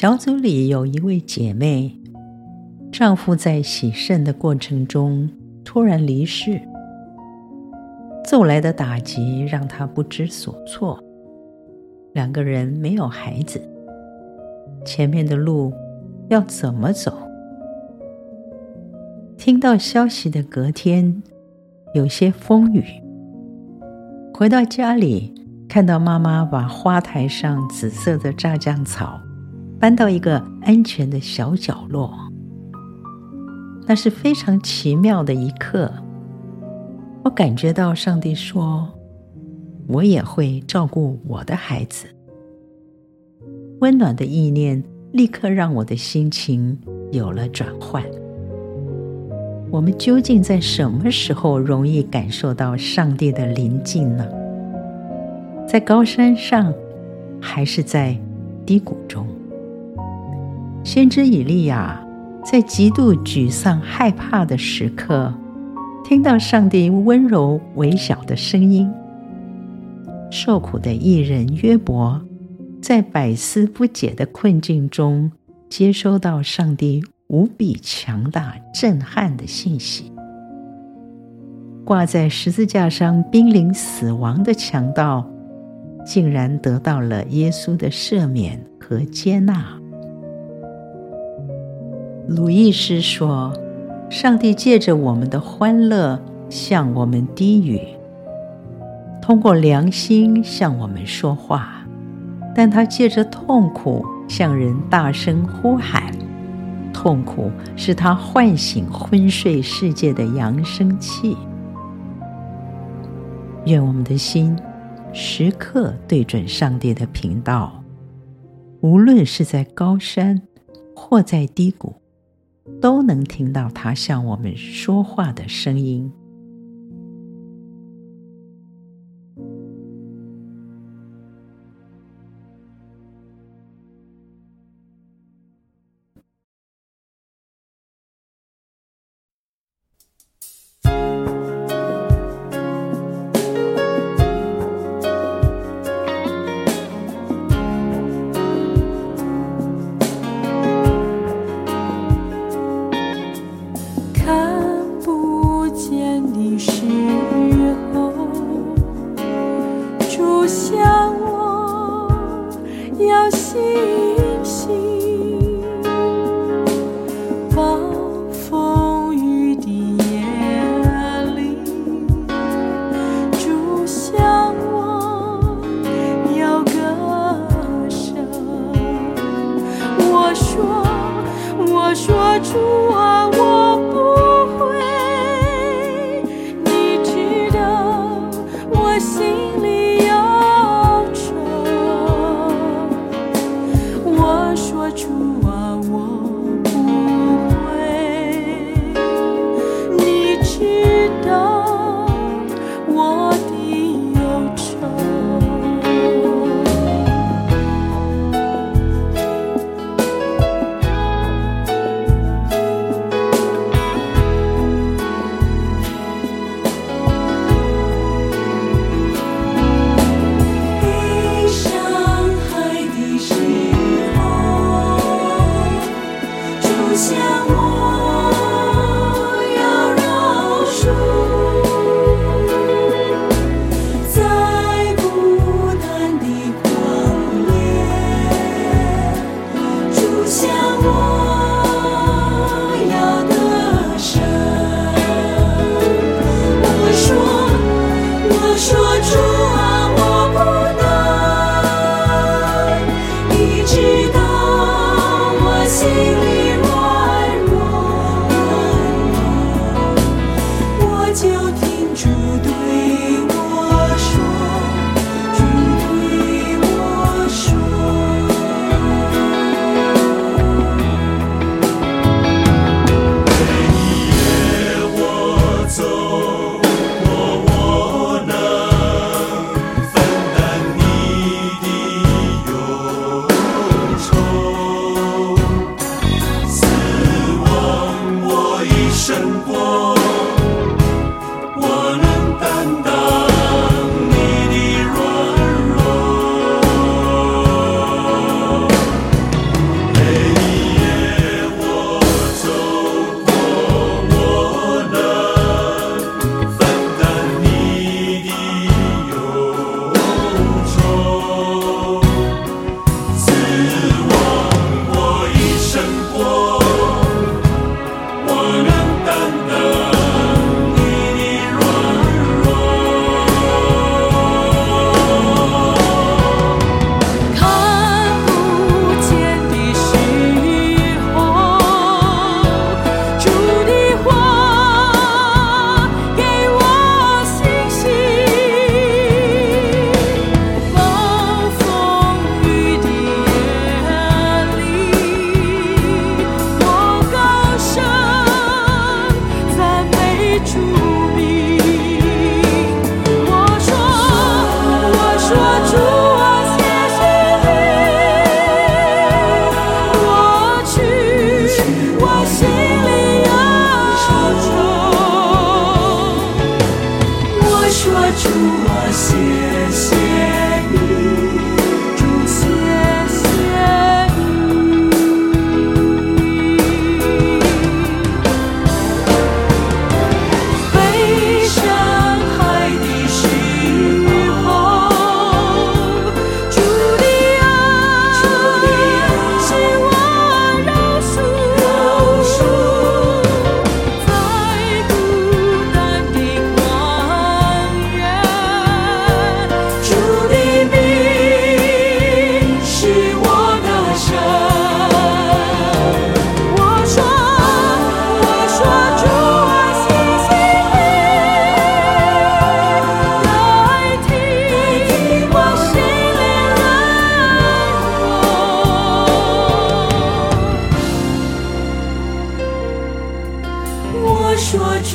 小组里有一位姐妹，丈夫在洗肾的过程中突然离世，骤来的打击让她不知所措。两个人没有孩子，前面的路要怎么走？听到消息的隔天，有些风雨。回到家里，看到妈妈把花台上紫色的炸酱草。搬到一个安全的小角落，那是非常奇妙的一刻。我感觉到上帝说：“我也会照顾我的孩子。”温暖的意念立刻让我的心情有了转换。我们究竟在什么时候容易感受到上帝的临近呢？在高山上，还是在低谷中？先知以利亚在极度沮丧、害怕的时刻，听到上帝温柔微小的声音；受苦的艺人约伯，在百思不解的困境中，接收到上帝无比强大、震撼的信息；挂在十字架上濒临死亡的强盗，竟然得到了耶稣的赦免和接纳。鲁易斯说：“上帝借着我们的欢乐向我们低语，通过良心向我们说话，但他借着痛苦向人大声呼喊。痛苦是他唤醒昏睡世界的扬声器。愿我们的心时刻对准上帝的频道，无论是在高山或在低谷。”都能听到他向我们说话的声音。see.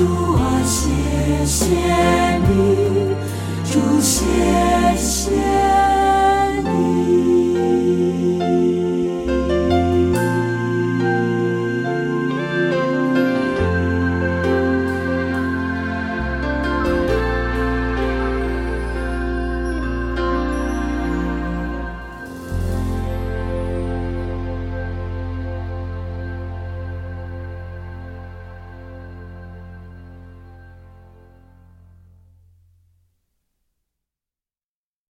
主啊谢谢你主谢谢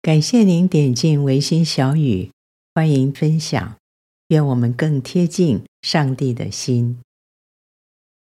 感谢您点进维心小语，欢迎分享，愿我们更贴近上帝的心。